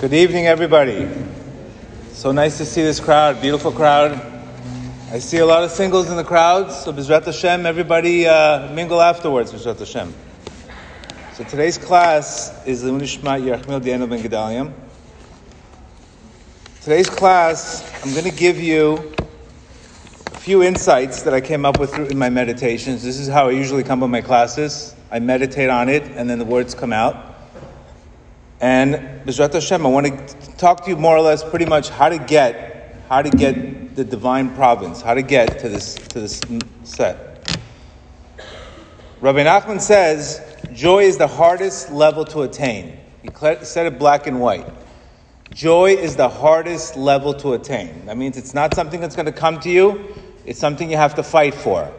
Good evening, everybody. So nice to see this crowd, beautiful crowd. I see a lot of singles in the crowd, so Bezrat Hashem, everybody uh, mingle afterwards, Bezrat Hashem. So today's class is the Unishmat Yerachmil Diano Ben Gedaliam. Today's class, I'm going to give you a few insights that I came up with in my meditations. This is how I usually come up with my classes. I meditate on it, and then the words come out. And Bezrat Hashem, I want to talk to you more or less pretty much how to get how to get the divine province, how to get to this to this set. Rabbi Nachman says joy is the hardest level to attain. He said it black and white. Joy is the hardest level to attain. That means it's not something that's going to come to you. It's something you have to fight for.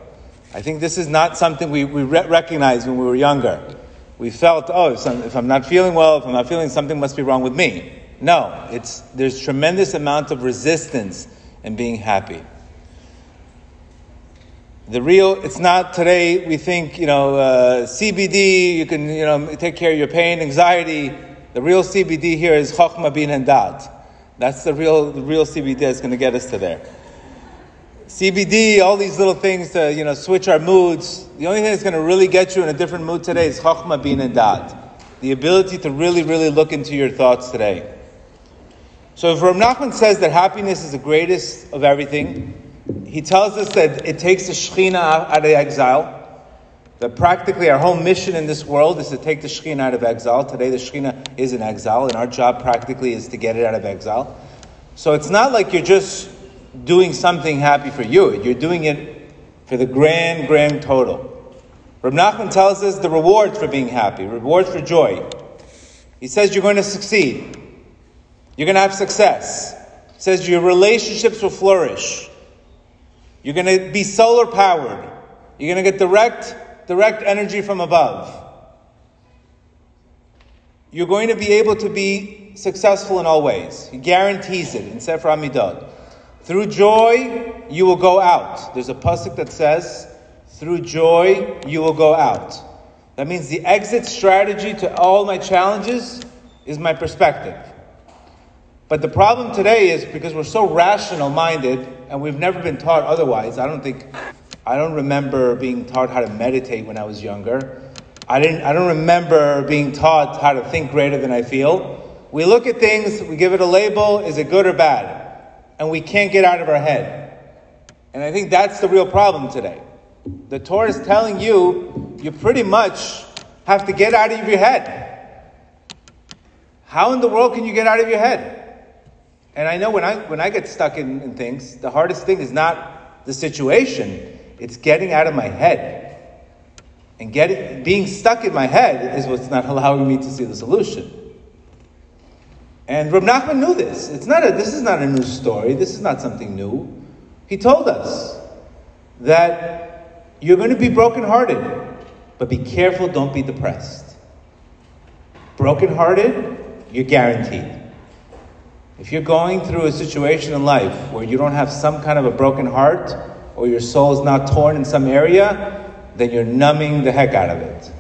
I think this is not something we, we re- recognized when we were younger we felt, oh, if, I'm not feeling well, if I'm not feeling, something must be wrong with me. No, it's, there's tremendous amount of resistance in being happy. The real, it's not today, we think, you know, uh, CBD, you can, you know, take care of your pain, anxiety. The real CBD here is Chokhmah Bin and Dat. That's the real, the real CBD that's going to get us to there. CBD, all these little things to you know switch our moods. The only thing that's going to really get you in a different mood today is Chachma Bin Dat, the ability to really, really look into your thoughts today. So if Rav Nachman says that happiness is the greatest of everything, he tells us that it takes the Shekhinah out of exile. That practically our whole mission in this world is to take the Shekhinah out of exile. Today the Shekhinah is in exile, and our job practically is to get it out of exile. So it's not like you're just doing something happy for you. You're doing it for the grand, grand total. Reb Nachman tells us the rewards for being happy, rewards for joy. He says you're going to succeed. You're going to have success. He says your relationships will flourish. You're going to be solar powered. You're going to get direct, direct energy from above. You're going to be able to be successful in all ways. He guarantees it in Sefer HaMiddot. Through joy, you will go out. There's a pasuk that says, through joy, you will go out. That means the exit strategy to all my challenges is my perspective. But the problem today is because we're so rational minded and we've never been taught otherwise. I don't think, I don't remember being taught how to meditate when I was younger. I, didn't, I don't remember being taught how to think greater than I feel. We look at things, we give it a label is it good or bad? And we can't get out of our head. And I think that's the real problem today. The Torah is telling you, you pretty much have to get out of your head. How in the world can you get out of your head? And I know when I, when I get stuck in, in things, the hardest thing is not the situation, it's getting out of my head. And getting, being stuck in my head is what's not allowing me to see the solution. And Rab Nachman knew this. It's not a, this is not a new story. This is not something new. He told us that you're going to be brokenhearted, but be careful, don't be depressed. Brokenhearted, you're guaranteed. If you're going through a situation in life where you don't have some kind of a broken heart, or your soul is not torn in some area, then you're numbing the heck out of it.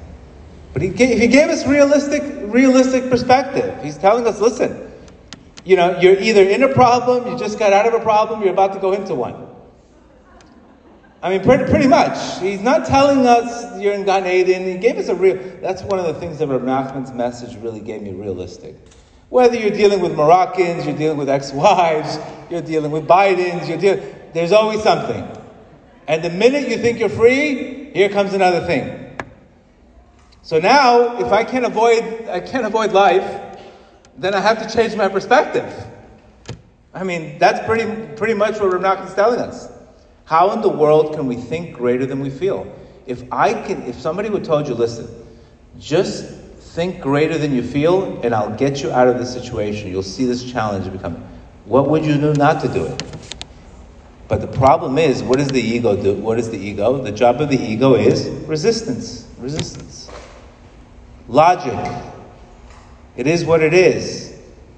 But he gave, he gave us realistic, realistic perspective. He's telling us, listen, you know, you're either in a problem, you just got out of a problem, you're about to go into one. I mean, pretty, pretty much. He's not telling us you're in Gan Eden. He gave us a real. That's one of the things that Rav Nachman's message really gave me realistic. Whether you're dealing with Moroccans, you're dealing with ex-wives, you're dealing with Bidens, you're dealing. There's always something. And the minute you think you're free, here comes another thing. So now, if I can't avoid, I can't avoid life, then I have to change my perspective. I mean, that's pretty, pretty much what Rav is telling us. How in the world can we think greater than we feel? If I can, if somebody would told you, listen, just think greater than you feel, and I'll get you out of this situation. You'll see this challenge become. What would you do not to do it? But the problem is, what does the ego do? What is the ego? The job of the ego is resistance. Resistance. Logic. It is what it is.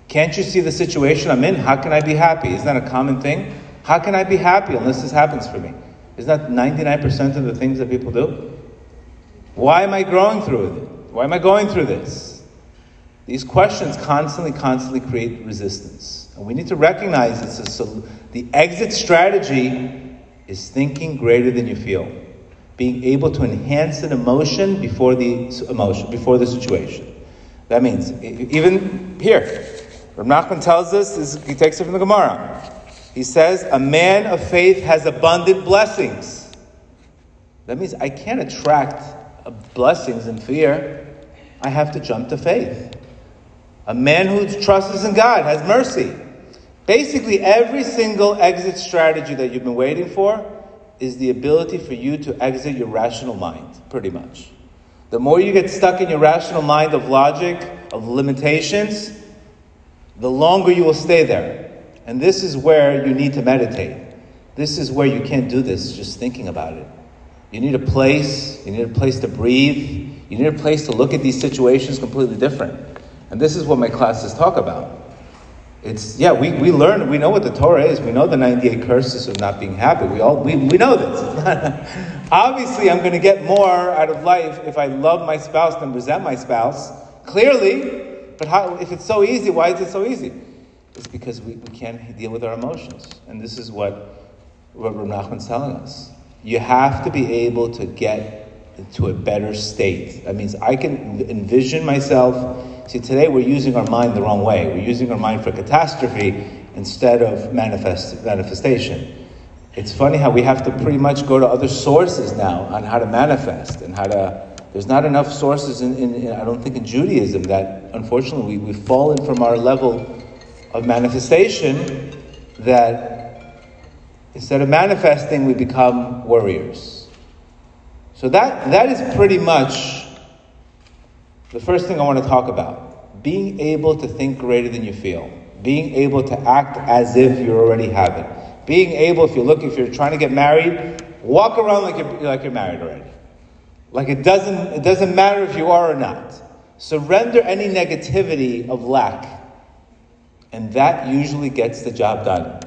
Can't you see the situation I'm in? How can I be happy? Isn't that a common thing? How can I be happy unless this happens for me? Isn't that 99% of the things that people do? Why am I growing through it? Why am I going through this? These questions constantly, constantly create resistance. And we need to recognize it's a the exit strategy is thinking greater than you feel. Being able to enhance an emotion before the emotion, before the situation. That means, even here, Rav Nachman tells us, he takes it from the Gemara. He says, a man of faith has abundant blessings. That means I can't attract uh, blessings in fear. I have to jump to faith. A man who trusts in God has mercy. Basically, every single exit strategy that you've been waiting for is the ability for you to exit your rational mind, pretty much. The more you get stuck in your rational mind of logic, of limitations, the longer you will stay there. And this is where you need to meditate. This is where you can't do this just thinking about it. You need a place, you need a place to breathe, you need a place to look at these situations completely different. And this is what my classes talk about. It's, yeah, we, we learn, we know what the Torah is. We know the 98 curses of not being happy. We all, we, we know this. Obviously, I'm going to get more out of life if I love my spouse than resent my spouse. Clearly. But how, if it's so easy, why is it so easy? It's because we, we can't deal with our emotions. And this is what, what Rav Nachman's telling us. You have to be able to get into a better state. That means I can envision myself. See, today we're using our mind the wrong way. We're using our mind for catastrophe instead of manifest, manifestation. It's funny how we have to pretty much go to other sources now on how to manifest and how to. There's not enough sources in, in, in I don't think, in Judaism that unfortunately we, we've fallen from our level of manifestation that Instead of manifesting, we become warriors. So that, that is pretty much the first thing I want to talk about. Being able to think greater than you feel. Being able to act as if you already have it. Being able, if you're looking, if you're trying to get married, walk around like you're, like you're married already. Like it doesn't, it doesn't matter if you are or not. Surrender any negativity of lack. And that usually gets the job done.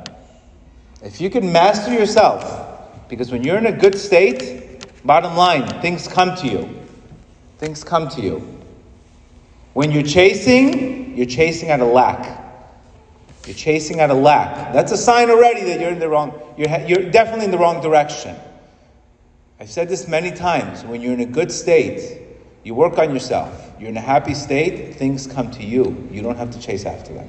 If you can master yourself, because when you're in a good state, bottom line, things come to you. Things come to you. When you're chasing, you're chasing out of lack. You're chasing out of lack. That's a sign already that you're in the wrong, you're, you're definitely in the wrong direction. I've said this many times. When you're in a good state, you work on yourself. You're in a happy state, things come to you. You don't have to chase after them.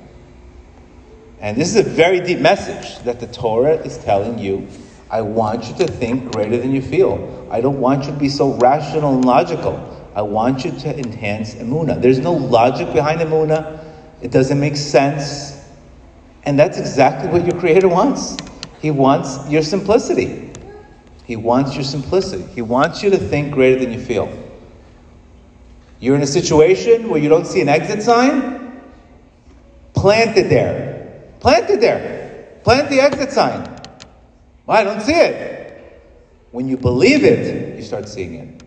And this is a very deep message that the Torah is telling you. I want you to think greater than you feel. I don't want you to be so rational and logical. I want you to enhance emuna. There's no logic behind emuna. It doesn't make sense. And that's exactly what your Creator wants. He wants your simplicity. He wants your simplicity. He wants you to think greater than you feel. You're in a situation where you don't see an exit sign, plant it there. Plant it there. Plant the exit sign. Well, I don't see it. When you believe it, you start seeing it.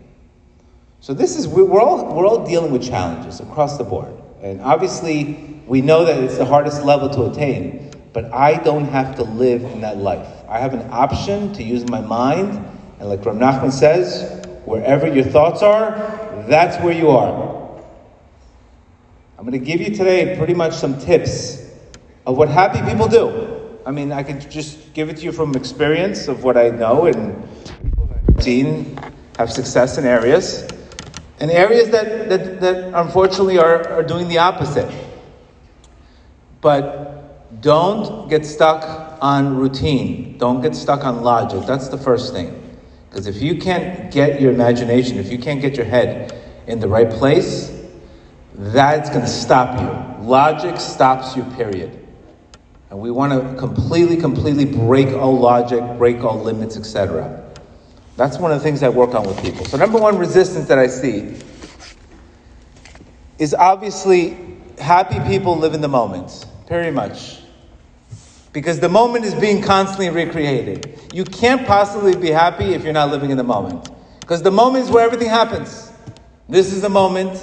So this is we're all we're all dealing with challenges across the board, and obviously we know that it's the hardest level to attain. But I don't have to live in that life. I have an option to use my mind, and like Rav Nachman says, wherever your thoughts are, that's where you are. I'm going to give you today pretty much some tips of what happy people do. I mean, I could just give it to you from experience of what I know and people that I've seen have success in areas, and areas that, that, that unfortunately are, are doing the opposite. But don't get stuck on routine. Don't get stuck on logic. That's the first thing. Because if you can't get your imagination, if you can't get your head in the right place, that's going to stop you. Logic stops you, period. And we want to completely, completely break all logic, break all limits, etc. That's one of the things I work on with people. So, number one resistance that I see is obviously happy people live in the moment, very much. Because the moment is being constantly recreated. You can't possibly be happy if you're not living in the moment. Because the moment is where everything happens. This is the moment.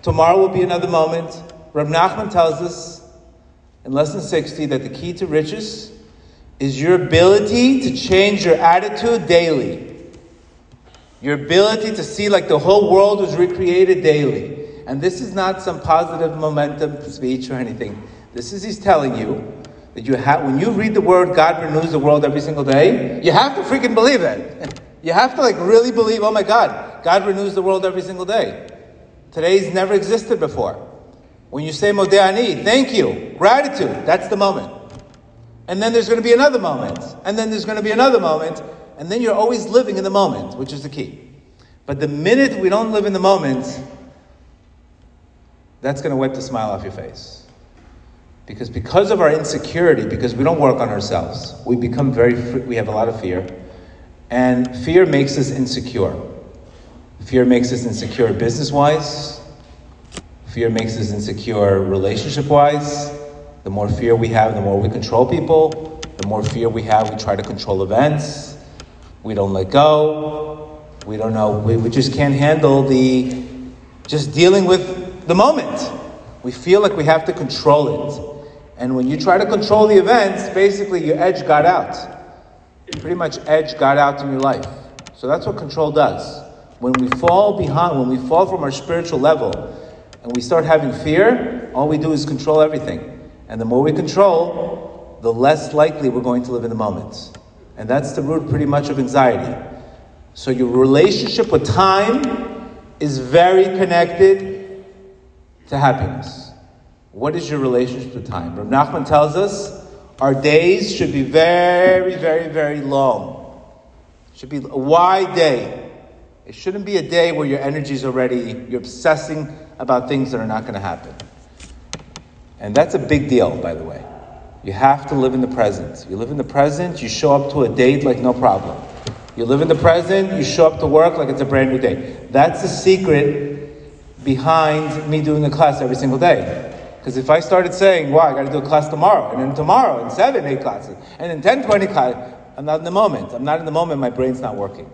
Tomorrow will be another moment. Rab Nachman tells us in lesson 60 that the key to riches is your ability to change your attitude daily. Your ability to see like the whole world was recreated daily. And this is not some positive momentum speech or anything. This is he's telling you that you have, when you read the word God renews the world every single day, you have to freaking believe it. You have to like really believe, oh my God, God renews the world every single day. Today's never existed before. When you say Modeh Ani, thank you, gratitude, that's the moment. And then there's going to be another moment. And then there's going to be another moment. And then you're always living in the moment, which is the key. But the minute we don't live in the moment, that's going to wipe the smile off your face. Because because of our insecurity, because we don't work on ourselves, we become very we have a lot of fear. And fear makes us insecure. Fear makes us insecure business-wise. Fear makes us insecure relationship-wise. The more fear we have, the more we control people. The more fear we have, we try to control events. We don't let go. We don't know. We, we just can't handle the just dealing with the moment. We feel like we have to control it. And when you try to control the events, basically your edge got out. Pretty much edge got out in your life. So that's what control does. When we fall behind, when we fall from our spiritual level, and we start having fear, all we do is control everything. And the more we control, the less likely we're going to live in the moment. And that's the root pretty much of anxiety. So your relationship with time is very connected to happiness. What is your relationship with time? Rav Nachman tells us our days should be very, very, very long. It should be a wide day. It shouldn't be a day where your energy is already, you're obsessing about things that are not going to happen. And that's a big deal, by the way. You have to live in the present. You live in the present, you show up to a date like no problem. You live in the present, you show up to work like it's a brand new day. That's the secret behind me doing a class every single day. Because if I started saying, well, I got to do a class tomorrow, and then tomorrow, and seven, eight classes, and then 10, 20 classes, I'm not in the moment. I'm not in the moment, my brain's not working.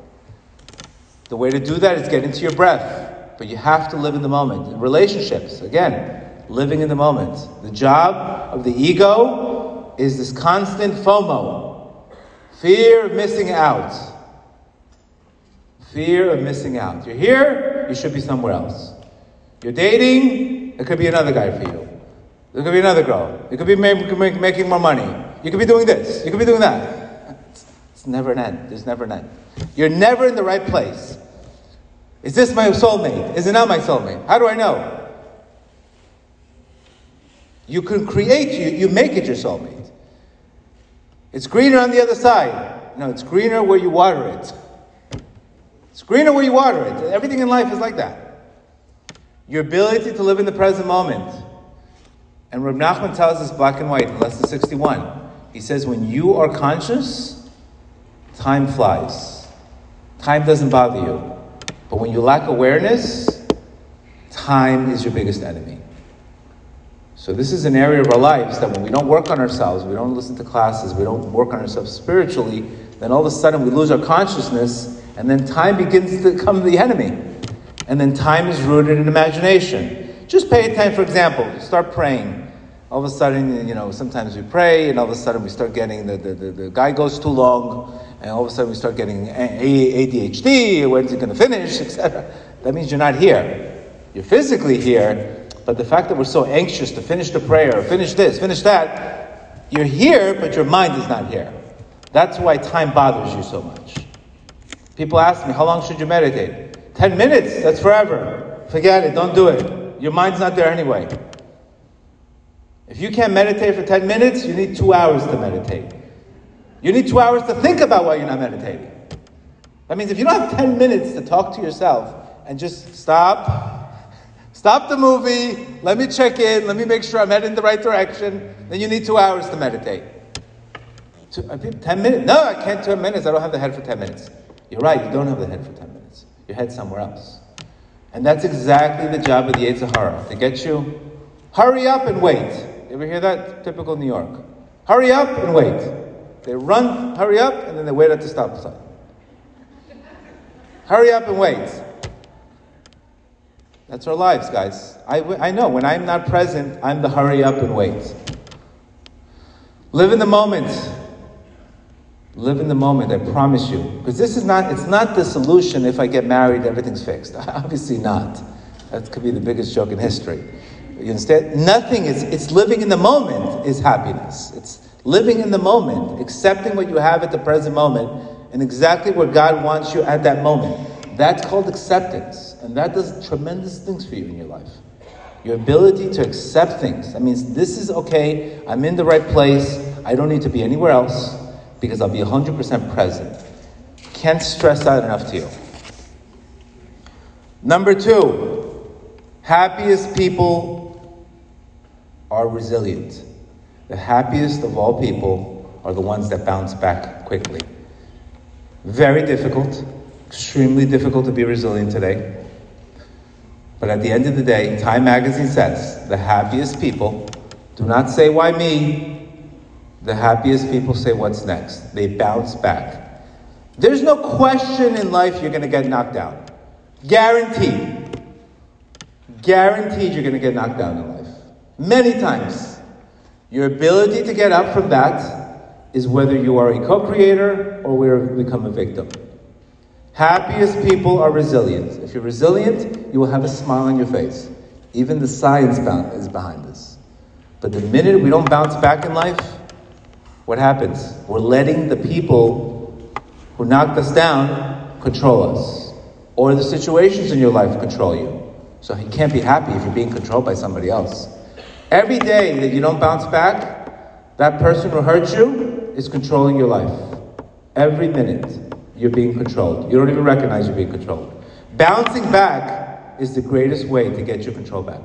The way to do that is get into your breath. But you have to live in the moment. In relationships, again, living in the moment. The job of the ego is this constant FOMO fear of missing out. Fear of missing out. You're here, you should be somewhere else. You're dating, it could be another guy for you. There could be another girl. You could be make, making more money. You could be doing this. You could be doing that. It's, it's never an end. There's never an end. You're never in the right place. Is this my soulmate? Is it not my soulmate? How do I know? You can create, you, you make it your soulmate. It's greener on the other side. No, it's greener where you water it. It's greener where you water it. Everything in life is like that. Your ability to live in the present moment. And Reb Nachman tells us black and white lesson 61. He says, when you are conscious, time flies. Time doesn't bother you. But when you lack awareness, time is your biggest enemy. So this is an area of our lives that when we don't work on ourselves, we don't listen to classes, we don't work on ourselves spiritually, then all of a sudden we lose our consciousness, and then time begins to become the enemy. And then time is rooted in imagination. Just pay attention, for example, start praying. All of a sudden, you know, sometimes we pray, and all of a sudden we start getting the, the, the, the guy goes too long, and all of a sudden we start getting ADHD, when's it going to finish, etc. That means you're not here. You're physically here, but the fact that we're so anxious to finish the prayer, finish this, finish that, you're here, but your mind is not here. That's why time bothers you so much. People ask me, how long should you meditate? 10 minutes, that's forever. Forget it, don't do it. Your mind's not there anyway. If you can't meditate for 10 minutes, you need two hours to meditate. You need two hours to think about why you're not meditating. That means if you don't have 10 minutes to talk to yourself and just stop, Stop the movie. Let me check in. Let me make sure I'm heading in the right direction. Then you need two hours to meditate. Ten minutes? No, I can't. Ten minutes. I don't have the head for ten minutes. You're right. You don't have the head for ten minutes. Your head's somewhere else. And that's exactly the job of the Yetzer Hara to get you. Hurry up and wait. You ever hear that? Typical New York. Hurry up and wait. They run, hurry up, and then they wait at the stop sign. hurry up and wait. That's our lives, guys. I, I know when I'm not present, I'm the hurry up and wait. Live in the moment. Live in the moment, I promise you. Because this is not, it's not the solution if I get married, everything's fixed. Obviously not. That could be the biggest joke in history. You understand? Nothing is, it's living in the moment is happiness. It's living in the moment, accepting what you have at the present moment and exactly where God wants you at that moment. That's called acceptance. And that does tremendous things for you in your life. Your ability to accept things. That means this is okay, I'm in the right place, I don't need to be anywhere else because I'll be 100% present. Can't stress that enough to you. Number two, happiest people are resilient. The happiest of all people are the ones that bounce back quickly. Very difficult, extremely difficult to be resilient today. But at the end of the day, Time magazine says the happiest people do not say, Why me? The happiest people say, What's next? They bounce back. There's no question in life you're going to get knocked down. Guaranteed. Guaranteed you're going to get knocked down in life. Many times. Your ability to get up from that is whether you are a co creator or we become a victim. Happiest people are resilient. If you're resilient, you will have a smile on your face. Even the science is behind this. But the minute we don't bounce back in life, what happens? We're letting the people who knocked us down control us. Or the situations in your life control you. So you can't be happy if you're being controlled by somebody else. Every day that you don't bounce back, that person who hurt you is controlling your life. Every minute you're being controlled. You don't even recognize you're being controlled. Bouncing back is the greatest way to get your control back.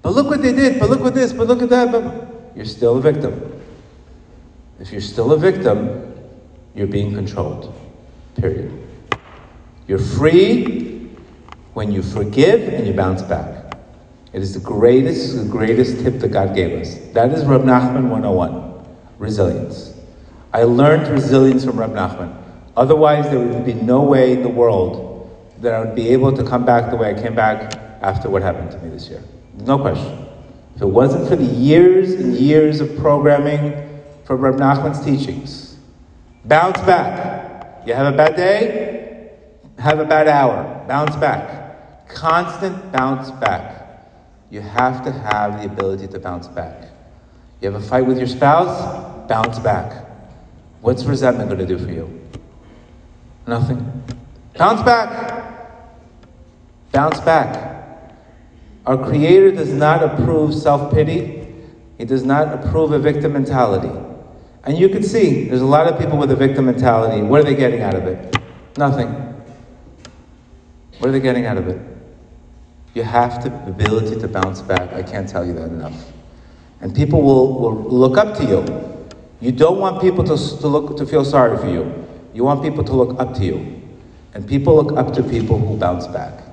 But look what they did, but look what this, but look at that. But you're still a victim. If you're still a victim, you're being controlled. Period. You're free when you forgive and you bounce back. It is the greatest, the greatest tip that God gave us. That is Rab Nachman 101 resilience. I learned resilience from Reb Nachman. Otherwise, there would be no way in the world that I would be able to come back the way I came back after what happened to me this year. No question. If it wasn't for the years and years of programming from Reb Nachman's teachings, bounce back. You have a bad day, have a bad hour, bounce back. Constant bounce back. You have to have the ability to bounce back. You have a fight with your spouse, bounce back. What's resentment going to do for you? Nothing. Bounce back. Bounce back. Our Creator does not approve self pity, He does not approve a victim mentality. And you can see there's a lot of people with a victim mentality. What are they getting out of it? Nothing. What are they getting out of it? You have the ability to bounce back. I can't tell you that enough. And people will, will look up to you. You don't want people to, to, look, to feel sorry for you. You want people to look up to you. And people look up to people who bounce back.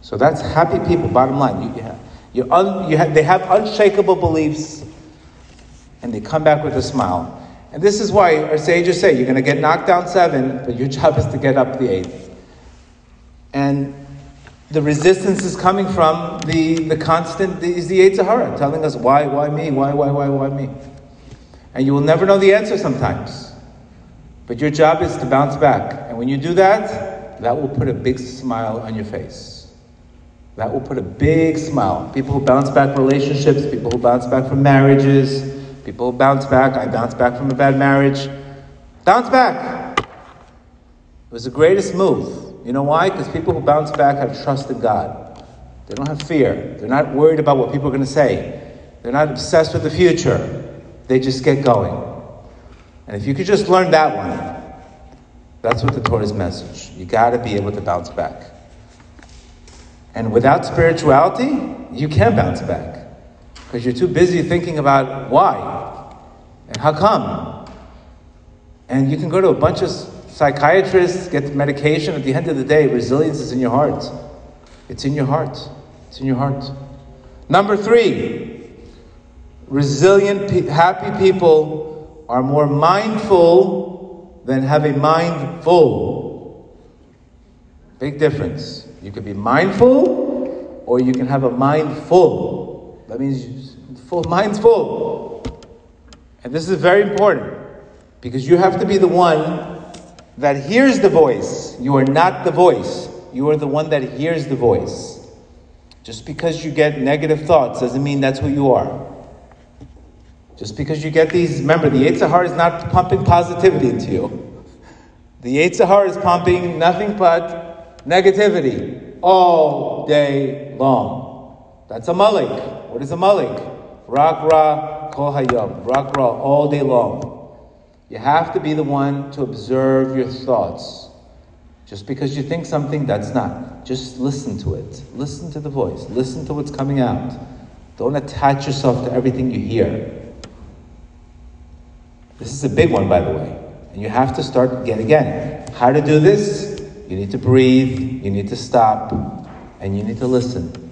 So that's happy people, bottom line. You, you you un, you have, they have unshakable beliefs and they come back with a smile. And this is why our sages say you're going to get knocked down seven, but your job is to get up the eighth. And the resistance is coming from the, the constant, is the Yetzer Hara, telling us why, why me, why, why, why, why me. And you will never know the answer sometimes. But your job is to bounce back. And when you do that, that will put a big smile on your face. That will put a big smile. People who bounce back relationships, people who bounce back from marriages, people who bounce back, I bounce back from a bad marriage. Bounce back. It was the greatest move. You know why? Because people who bounce back have trust in God. They don't have fear. They're not worried about what people are going to say. They're not obsessed with the future. They just get going. And if you could just learn that one, that's what the Torah's message. You got to be able to bounce back. And without spirituality, you can't bounce back because you're too busy thinking about why and how come. And you can go to a bunch of psychiatrists, get medication. At the end of the day, resilience is in your heart. It's in your heart. It's in your heart. Number three, Resilient, happy people are more mindful than have a mind full. Big difference. You can be mindful or you can have a mind full. That means full mind's full. And this is very important because you have to be the one that hears the voice. You are not the voice. You are the one that hears the voice. Just because you get negative thoughts doesn't mean that's who you are. Just because you get these, remember, the Yetzer Hara is not pumping positivity into you. The Yetzer Hara is pumping nothing but negativity all day long. That's Amalek. What is Amalek? Rak ra kol hayom. Rak ra all day long. You have to be the one to observe your thoughts. Just because you think something, that's not. Just listen to it. Listen to the voice. Listen to what's coming out. Don't attach yourself to everything you hear. This is a big one, by the way. And you have to start again, again. How to do this? You need to breathe, you need to stop, and you need to listen.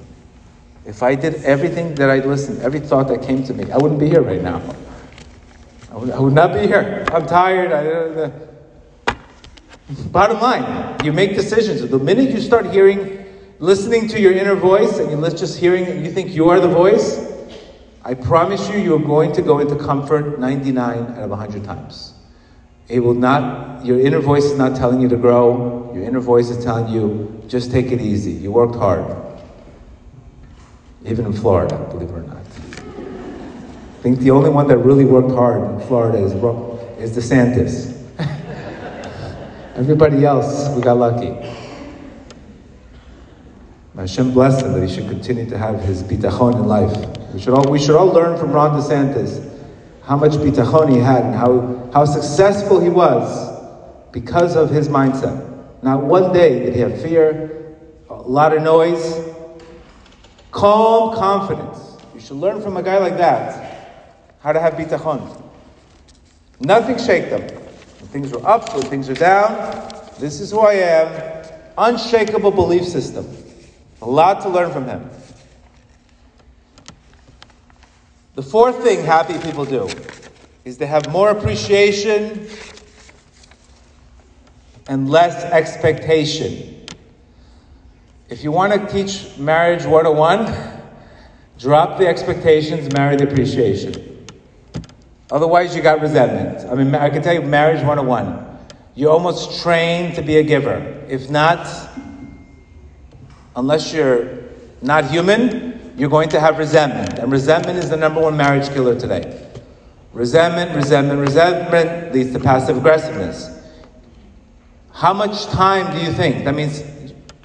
If I did everything that I listened, every thought that came to me, I wouldn't be here right now. I would, I would not be here. I'm tired. I, uh, bottom line, you make decisions. The minute you start hearing, listening to your inner voice, and you're just hearing, you think you are the voice, I promise you, you're going to go into comfort 99 out of 100 times. It will not, your inner voice is not telling you to grow. Your inner voice is telling you, just take it easy. You worked hard. Even in Florida, believe it or not. I think the only one that really worked hard in Florida is, is DeSantis. Everybody else, we got lucky. Hashem bless him that he should continue to have his bitachon in life. We should all, we should all learn from Ron DeSantis how much bitachon he had and how, how successful he was because of his mindset. Not one day did he have fear, a lot of noise, calm confidence. You should learn from a guy like that how to have bitachon. Nothing shake them. When things are up, when things are down, this is who I am. Unshakable belief system. A lot to learn from him. The fourth thing happy people do is they have more appreciation and less expectation. If you want to teach marriage 101, drop the expectations, marry the appreciation. Otherwise, you got resentment. I mean, I can tell you, marriage 101. You're almost trained to be a giver. If not, unless you're not human, you're going to have resentment. And resentment is the number one marriage killer today. Resentment, resentment, resentment leads to passive aggressiveness. How much time do you think? That means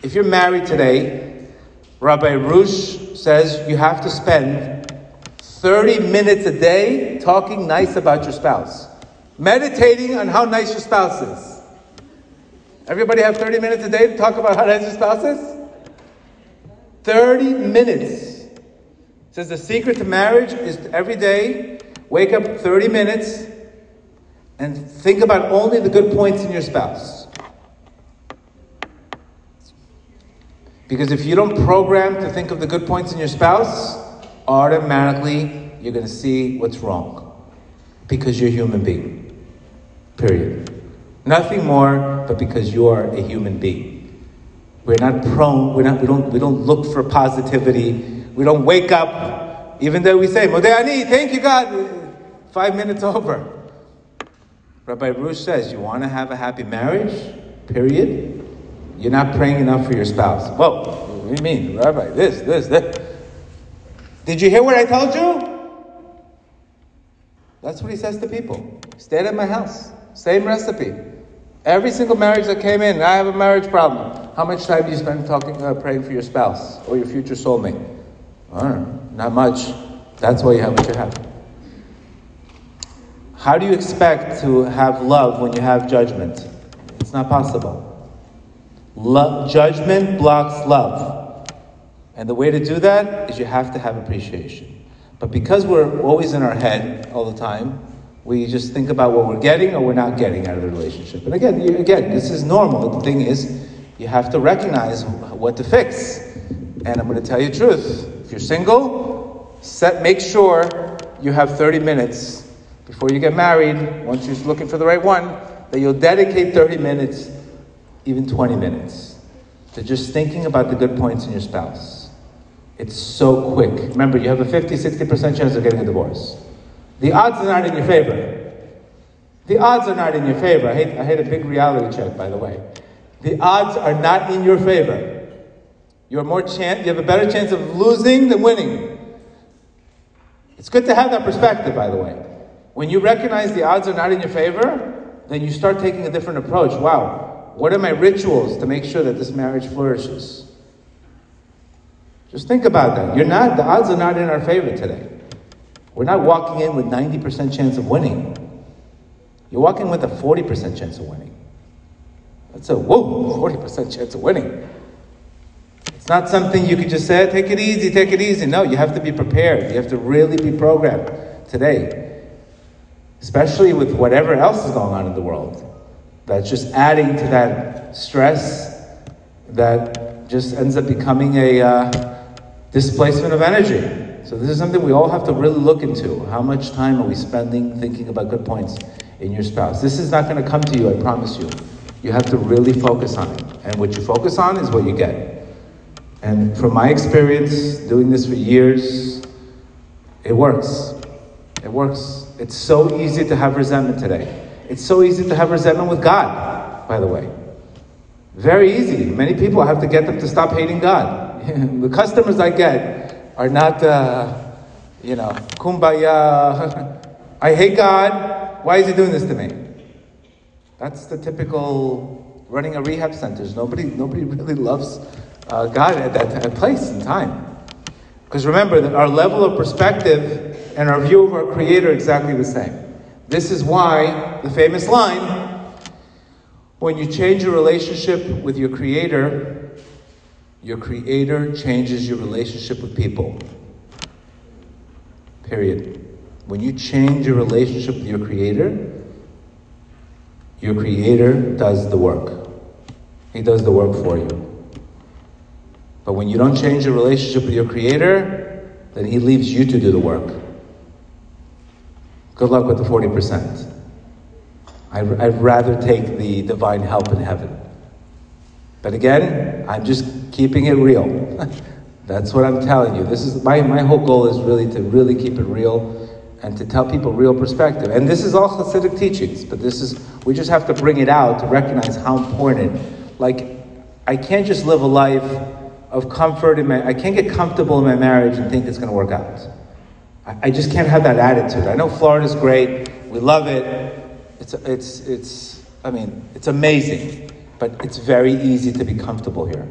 if you're married today, Rabbi Arush says you have to spend 30 minutes a day talking nice about your spouse, meditating on how nice your spouse is. Everybody have 30 minutes a day to talk about how nice your spouse is? 30 minutes. Says the secret to marriage is to every day wake up 30 minutes and think about only the good points in your spouse. Because if you don't program to think of the good points in your spouse, automatically you're going to see what's wrong because you're a human being. Period. Nothing more, but because you are a human being. We're not prone, we're not, we, don't, we don't look for positivity. We don't wake up, even though we say, Modeh thank you God, five minutes over. Rabbi Bruce says, you want to have a happy marriage? Period. You're not praying enough for your spouse. Whoa, what do you mean, Rabbi? This, this, this. Did you hear what I told you? That's what he says to people. Stay at my house. Same recipe. Every single marriage that came in, I have a marriage problem. How much time do you spend talking, uh, praying for your spouse or your future soulmate? Don't know, not much. That's why you have what you have. How do you expect to have love when you have judgment? It's not possible. Love, judgment blocks love. And the way to do that is you have to have appreciation. But because we're always in our head all the time, we just think about what we're getting or we're not getting out of the relationship. And again, you, again, this is normal. The thing is, you have to recognize what to fix. And I'm going to tell you the truth. If you're single, set, make sure you have 30 minutes before you get married, once you're looking for the right one, that you'll dedicate 30 minutes, even 20 minutes, to just thinking about the good points in your spouse. It's so quick. Remember, you have a 50, 60% chance of getting a divorce. The odds are not in your favor. The odds are not in your favor. I hate, I hate a big reality check, by the way. the odds are not in your favor. You're more chance, you have a better chance of losing than winning. It's good to have that perspective, by the way. When you recognize the odds are not in your favor, then you start taking a different approach. Wow, what are my rituals to make sure that this marriage flourishes? Just think about that. You're not, the odds are not in our favor today. We're not walking in with 90% chance of winning. You're walking with a 40% chance of winning. That's a whoa, 40% chance of winning. Not something you could just say, take it easy, take it easy. No, you have to be prepared. You have to really be programmed today. Especially with whatever else is going on in the world. That's just adding to that stress that just ends up becoming a uh, displacement of energy. So this is something we all have to really look into. How much time are we spending thinking about good points in your spouse? This is not going to come to you, I promise you. You have to really focus on it. And what you focus on is what you get. And from my experience, doing this for years, it works. It works. It's so easy to have resentment today. It's so easy to have resentment with God, by the way. Very easy. Many people have to get them to stop hating God. the customers I get are not, uh, you know, kumbaya. I hate God. Why is He doing this to me? That's the typical running a rehab center. Nobody, nobody really loves uh, God at that, that place and time. Because remember that our level of perspective and our view of our Creator are exactly the same. This is why the famous line when you change your relationship with your Creator, your Creator changes your relationship with people. Period. When you change your relationship with your Creator, your Creator does the work. He does the work for you. But when you don't change your relationship with your Creator, then He leaves you to do the work. Good luck with the 40%. I'd, I'd rather take the divine help in heaven. But again, I'm just keeping it real. That's what I'm telling you. This is my, my whole goal is really to really keep it real and to tell people real perspective. And this is all Hasidic teachings, but this is we just have to bring it out to recognize how important. Like, I can't just live a life of comfort in my. I can't get comfortable in my marriage and think it's going to work out. I, I just can't have that attitude. I know Florida's great. We love it. It's it's it's. I mean, it's amazing, but it's very easy to be comfortable here.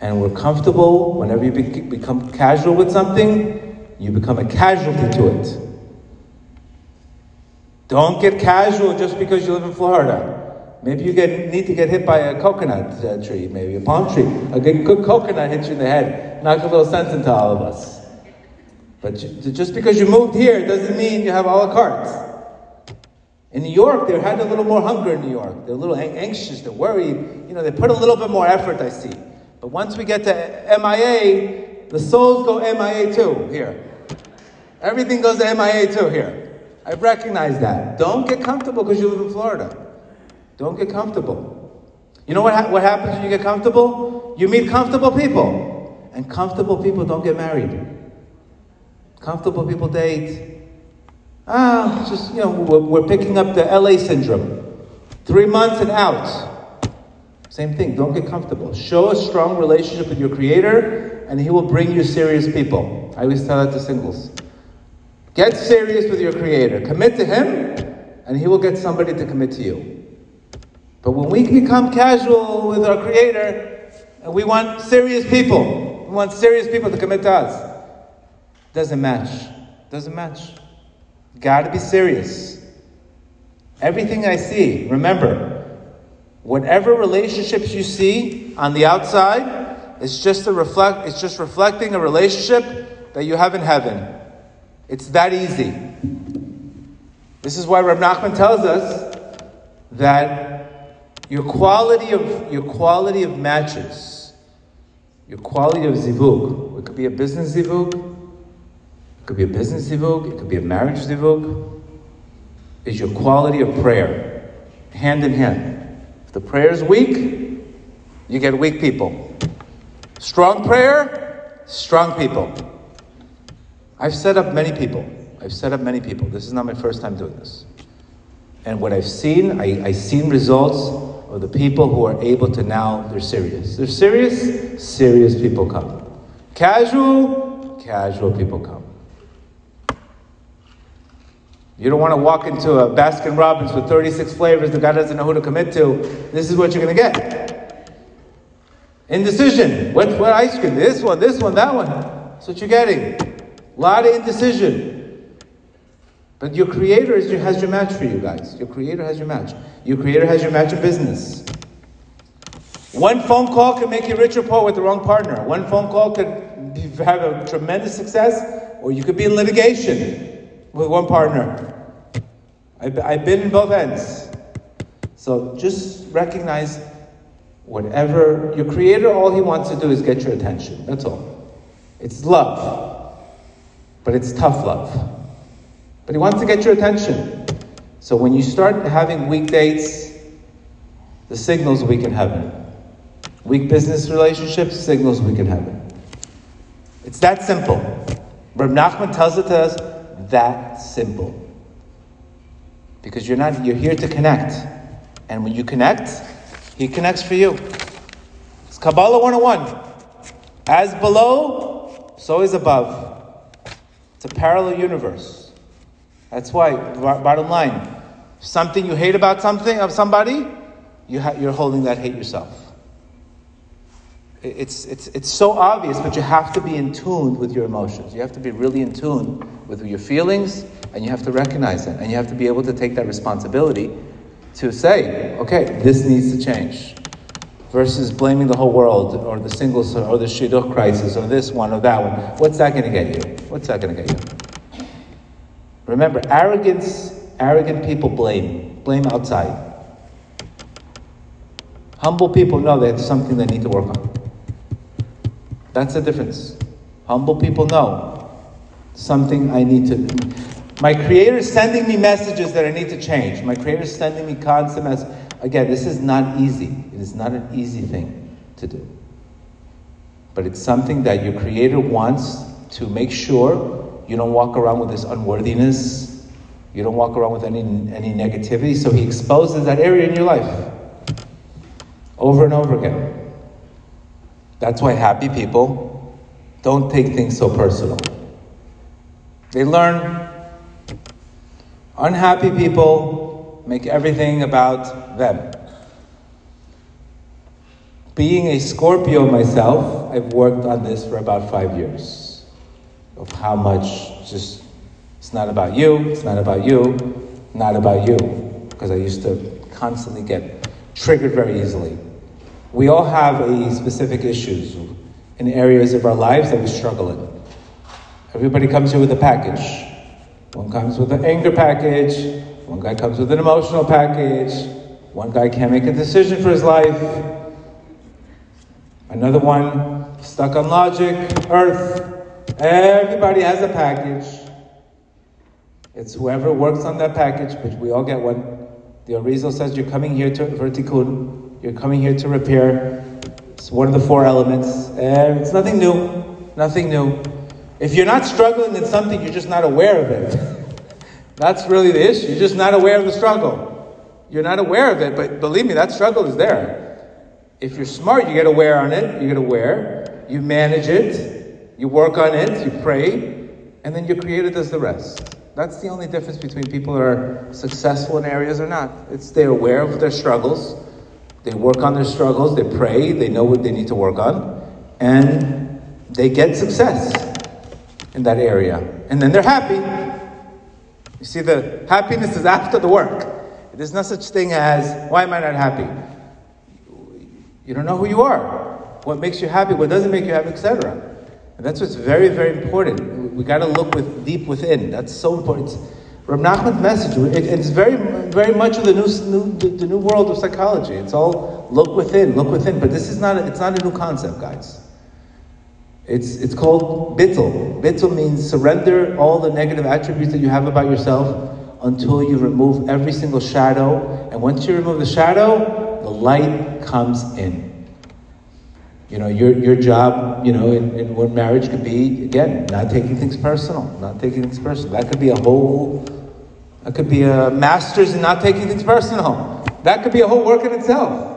And we're comfortable whenever you be, become casual with something you become a casualty to it. Don't get casual just because you live in Florida. Maybe you get, need to get hit by a coconut uh, tree, maybe a palm tree. A good, coconut hits you in the head, knocks a little sense into all of us. But just because you moved here doesn't mean you have a la carte. In New York, they had a little more hunger in New York. They're a little anxious, they're worried. You know, they put a little bit more effort, I see. But once we get to MIA, the souls go MIA too here. Everything goes to MIA too here. I recognize that. Don't get comfortable because you live in Florida. Don't get comfortable. You know what, ha- what happens when you get comfortable? You meet comfortable people. And comfortable people don't get married. Comfortable people date. Ah, just, you know, we're, we're picking up the LA syndrome. Three months and out. Same thing, don't get comfortable. Show a strong relationship with your Creator, and He will bring you serious people. I always tell that to singles. Get serious with your Creator. Commit to Him, and He will get somebody to commit to you. But when we become casual with our Creator, uh, we want serious people, we want serious people to commit to us, doesn't match. Doesn't match. Got to be serious. Everything I see, remember, whatever relationships you see on the outside, it's just a reflect. It's just reflecting a relationship that you have in heaven. It's that easy. This is why Rab Nachman tells us that your quality of your quality of matches, your quality of zivug, it could be a business zivug, it could be a business zivug, it could be a marriage zivug, is your quality of prayer, hand in hand. If the prayer is weak, you get weak people. Strong prayer, strong people. I've set up many people. I've set up many people. This is not my first time doing this. And what I've seen, I, I've seen results of the people who are able to now, they're serious. They're serious, serious people come. Casual, casual people come. You don't want to walk into a Baskin Robbins with 36 flavors the guy doesn't know who to commit to. This is what you're going to get. Indecision. What, what ice cream? This one, this one, that one. That's what you're getting. A lot of indecision. But your creator is, has your match for you guys. Your creator has your match. Your creator has your match in business. One phone call can make you rich or poor with the wrong partner. One phone call could have a tremendous success, or you could be in litigation with one partner. I've, I've been in both ends. So just recognize whatever your creator, all he wants to do is get your attention. That's all. It's love, but it's tough love. But he wants to get your attention. So when you start having weak dates, the signals weak in heaven. Weak business relationships, signals weak in heaven. It's that simple. Reb Nachman tells it to us that simple. Because you're not you're here to connect. And when you connect, he connects for you. It's Kabbalah 101. As below, so is above. It's a parallel universe. That's why, bottom line, something you hate about something of somebody, you ha- you're holding that hate yourself. It's, it's, it's so obvious, but you have to be in tune with your emotions. You have to be really in tune with your feelings, and you have to recognize it. And you have to be able to take that responsibility to say, okay, this needs to change. Versus blaming the whole world, or the singles, or the shidduch crisis, or this one, or that one. What's that going to get you? What's that going to get you? Remember, arrogance, arrogant people blame. Blame outside. Humble people know that's something they need to work on. That's the difference. Humble people know something I need to. My creator is sending me messages that I need to change. My creator is sending me constant messages. Again, this is not easy. It is not an easy thing to do. But it's something that your creator wants to make sure you don't walk around with this unworthiness. You don't walk around with any, any negativity. So he exposes that area in your life over and over again. That's why happy people don't take things so personal. They learn. Unhappy people make everything about them. Being a Scorpio myself, I've worked on this for about five years. Of how much just, it's not about you, it's not about you, not about you. Because I used to constantly get triggered very easily. We all have a specific issues in areas of our lives that we struggle in. Everybody comes here with a package. One comes with an anger package, one guy comes with an emotional package, one guy can't make a decision for his life, another one stuck on logic, earth. Everybody has a package. It's whoever works on that package, but we all get one. The Arizal says you're coming here to for tikkun, you're coming here to repair. It's one of the four elements. And it's nothing new. Nothing new. If you're not struggling in something, you're just not aware of it. That's really the issue. You're just not aware of the struggle. You're not aware of it, but believe me, that struggle is there. If you're smart, you get aware on it, you get aware, you manage it, you work on it, you pray, and then your creator does the rest. That's the only difference between people who are successful in areas or not. It's they're aware of their struggles, they work on their struggles, they pray, they know what they need to work on, and they get success in that area. And then they're happy. You see, the happiness is after the work. There's no such thing as, why am I not happy? You don't know who you are. What makes you happy, what doesn't make you happy, etc. And that's what's very, very important. We got to look with deep within. That's so important. Rab Nachman's message, it, it's very, very much of the new, new the, new world of psychology. It's all look within, look within. But this is not, it's not a new concept, guys. It's, it's called bittul. Bittul means surrender all the negative attributes that you have about yourself until you remove every single shadow. And once you remove the shadow, the light comes in. You know, your, your job, you know, in, in one marriage could be, again, not taking things personal. Not taking things personal. That could be a whole, that could be a master's in not taking things personal. That could be a whole work in itself.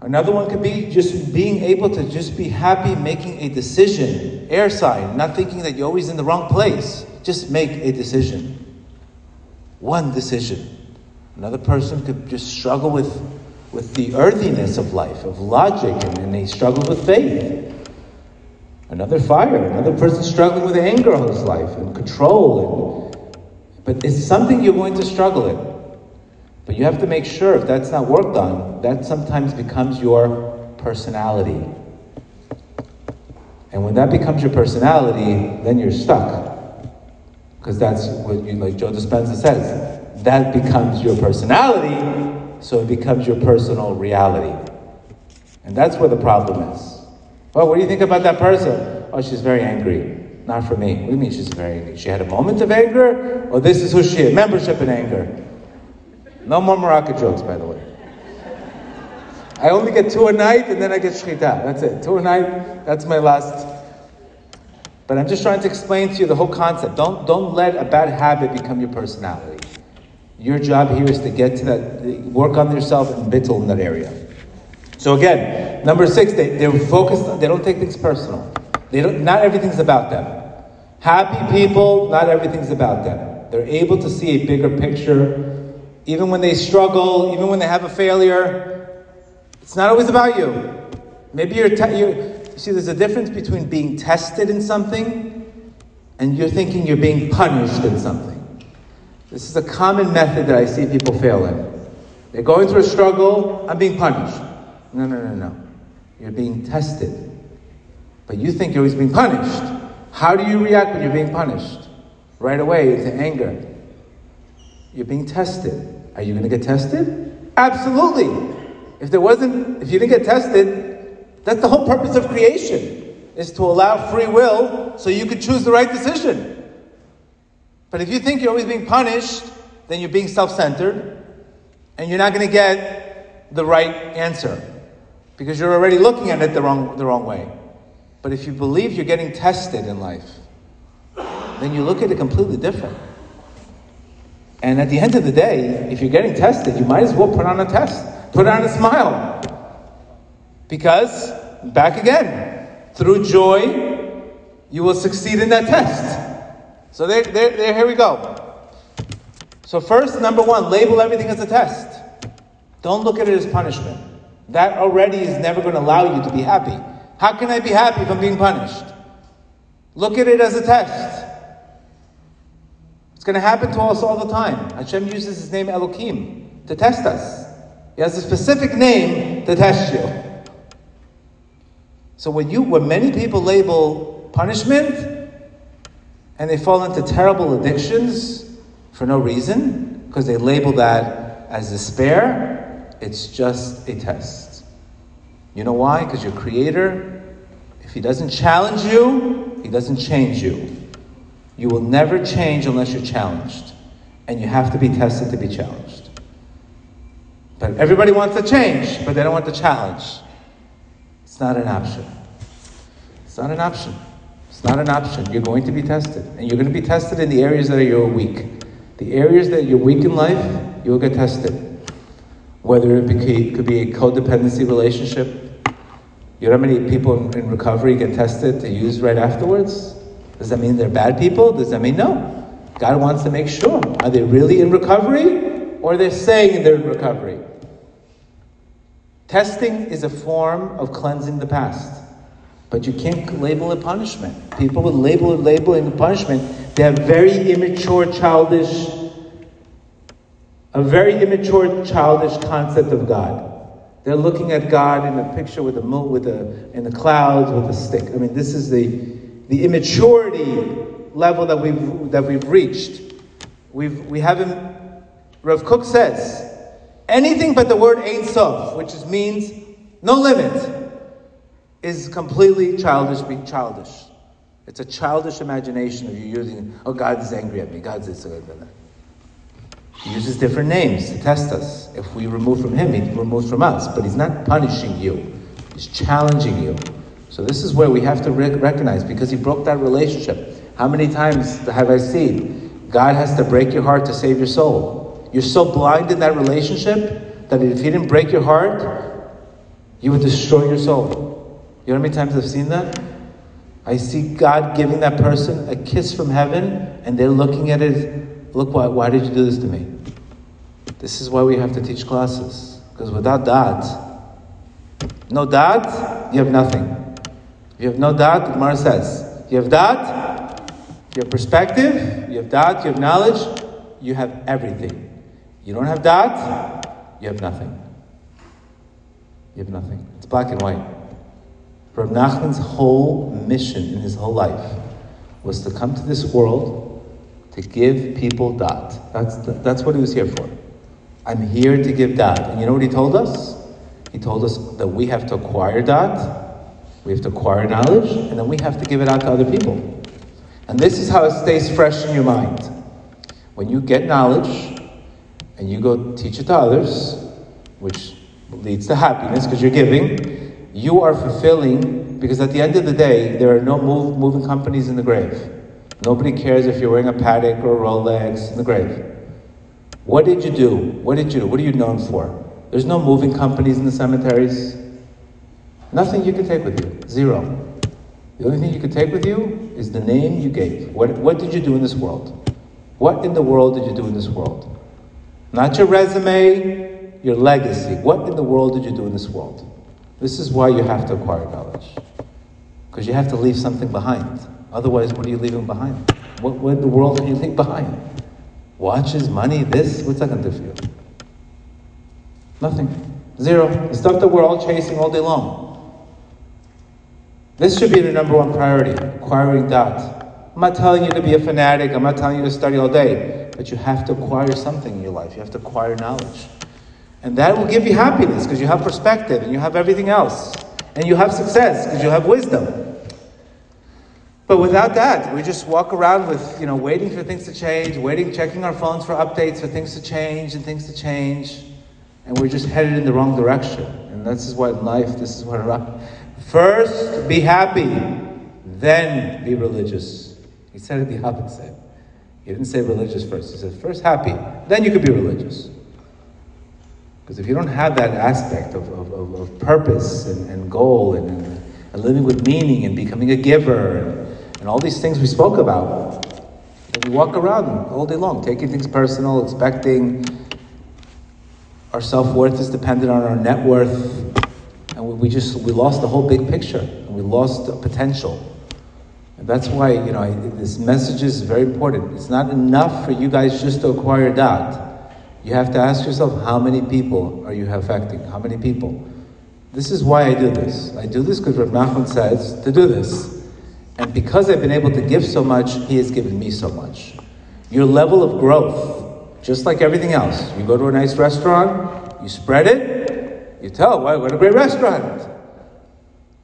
Another one could be just being able to just be happy making a decision, air sign, not thinking that you're always in the wrong place. Just make a decision. One decision. Another person could just struggle with, with the earthiness of life, of logic, and, they struggle with faith. Another fire. Another person struggling with anger all his life and control. And, but it's something you're going to struggle in. But you have to make sure if that's not worked on, that sometimes becomes your personality. And when that becomes your personality, then you're stuck. Because that's what you, like Joe Dispenza says, that becomes your personality, so it becomes your personal reality. And that's where the problem is. Well, what do you think about that person? Oh, she's very angry. Not for me. What do you mean she's very angry? She had a moment of anger? Or this is who she is? Membership in anger. No more Morocco jokes, by the way. I only get two a night and then I get shchita. That's it. Two a night, that's my last. But I'm just trying to explain to you the whole concept. Don't, don't let a bad habit become your personality. Your job here is to get to that, work on yourself and bittul in that area. So again, number six, they, they're focused, they don't take things personal. They don't, not everything's about them. Happy people, not everything's about them. They're able to see a bigger picture even when they struggle, even when they have a failure, it's not always about you. Maybe you're, te- you're see, there's a difference between being tested in something and you're thinking you're being punished in something. This is a common method that I see people fail in. They're going through a struggle, I'm being punished. No, no, no, no. You're being tested. But you think you're always being punished. How do you react when you're being punished? Right away into anger. You're being tested. Are you going to get tested? Absolutely. If there wasn't, if you didn't get tested, that's the whole purpose of creation, is to allow free will so you could choose the right decision. But if you think you're always being punished, then you're being self-centered, and you're not going to get the right answer because you're already looking at it the wrong, the wrong way. But if you believe you're getting tested in life, then you look at it completely different. And at the end of the day, if you're getting tested, you might as well put on a test, put on a smile. Because, back again, through joy, you will succeed in that test. So there, there, there, here we go. So first, number one, label everything as a test. Don't look at it as punishment. That already is never going to allow you to be happy. How can I be happy if I'm being punished? Look at it as a test. It's going to happen to us all the time. Hashem uses his name Elohim to test us. He has a specific name to test you. So when you, when many people label punishment, and they fall into terrible addictions for no reason, because they label that as despair, it's just a test. You know why? Because your creator, if he doesn't challenge you, he doesn't change you. You will never change unless you're challenged. And you have to be tested to be challenged. But everybody wants to change, but they don't want the challenge. It's not an option. It's not an option. It's not an option. You're going to be tested. And you're going to be tested in the areas that you're weak. The areas that you're weak in life, you'll get tested. Whether it could be a codependency relationship. You know how many people in, in recovery get tested to use right afterwards? Does that mean they're bad people? Does that mean no? God wants to make sure. Are they really in recovery or they're saying they're in recovery? Testing is a form of cleansing the past. But you can't label it punishment. People would label it labeling punishment. They have very immature, childish, a very immature, childish concept of God. They're looking at God in a picture with a moon, with a in the clouds with a stick. I mean, this is the the immaturity level that we've, that we've reached. We've, we haven't, Rav Kook says, anything but the word Ein Sof, which means no limit, is completely childish, being childish. It's a childish imagination of you using, oh, God is angry at me, God is this, that. He uses different names to test us. If we remove from him, he removes from us. But he's not punishing you, he's challenging you. So this is where we have to rec- recognize because he broke that relationship. How many times have I seen God has to break your heart to save your soul? You're so blind in that relationship that if he didn't break your heart, you would destroy your soul. You know how many times I've seen that? I see God giving that person a kiss from heaven, and they're looking at it. Look, why, why did you do this to me? This is why we have to teach classes. Because without that, no that, you have nothing. You have no that, the says, you have that, you have perspective, you have that, you have knowledge, you have everything. You don't have that, you have nothing. You have nothing. It's black and white. Rav Nachman's whole mission in his whole life was to come to this world to give people dat. That's, that's what he was here for. I'm here to give dat. And you know what he told us? He told us that we have to acquire dat, we have to acquire knowledge, and then we have to give it out to other people. And this is how it stays fresh in your mind. When you get knowledge and you go teach it to others, which leads to happiness because you're giving, you are fulfilling because at the end of the day, there are no move, moving companies in the grave. Nobody cares if you're wearing a Patek or a Rolex in the grave. What did you do? What did you do? What are you known for? There's no moving companies in the cemeteries. Nothing you can take with you. Zero. The only thing you can take with you is the name you gave. What, what did you do in this world? What in the world did you do in this world? Not your resume, your legacy. What in the world did you do in this world? This is why you have to acquire knowledge. Because you have to leave something behind. Otherwise, what are you leaving behind? What, what in the world can you leave behind? Watches, money, this? What's that going to do for you? Nothing. Zero. The stuff that we're all chasing all day long. This should be the number one priority, acquiring dat. I'm not telling you to be a fanatic, I'm not telling you to study all day, but you have to acquire something in your life. You have to acquire knowledge. And that will give you happiness because you have perspective and you have everything else. And you have success because you have wisdom. But without that, we just walk around with, you know, waiting for things to change, waiting, checking our phones for updates for things to change and things to change. And we're just headed in the wrong direction. And this is what life, this is what First, be happy, then be religious. He said it the opposite. He didn't say religious first. He said, first happy, then you could be religious. Because if you don't have that aspect of, of, of purpose and, and goal and, and, living with meaning and becoming a giver and, and all these things we spoke about, we walk around all day long, taking things personal, expecting our self worth is dependent on our net worth, and we, we, just we lost the whole big picture, and we lost the potential. And that's why you know I, this message is very important. It's not enough for you guys just to acquire that. You have to ask yourself, how many people are you affecting? How many people? This is why I do this. I do this because Rav Nachman says to do this. And because I've been able to give so much, he has given me so much. Your level of growth, just like everything else, you go to a nice restaurant, you spread it, you tell, wow, what a great restaurant.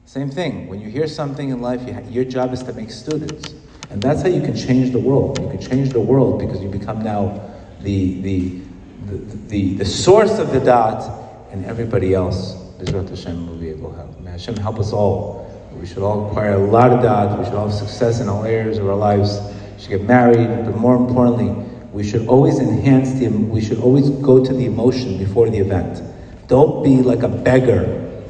Same thing. When you hear something in life, you your job is to make students. And that's how you can change the world. You can change the world because you become now the, the, the, the, source of the dat, and everybody else, Bezrat Hashem, will be able to help. May Hashem help us all. We should all acquire a lot of dat. We should all have success in all areas of our lives. We should get married, but more importantly, we should always enhance the, we should always go to the emotion before the event. Don't be like a beggar,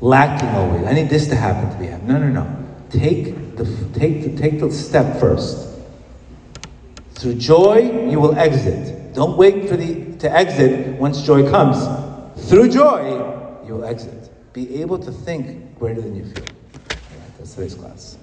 lacking always. I need this to happen to happy. No, no, no. Take the, take the, take the step first. Through joy, you will exit. Don't wait for the to exit once joy comes. Through joy, you'll exit. Be able to think greater than you feel. Right, that's today's class.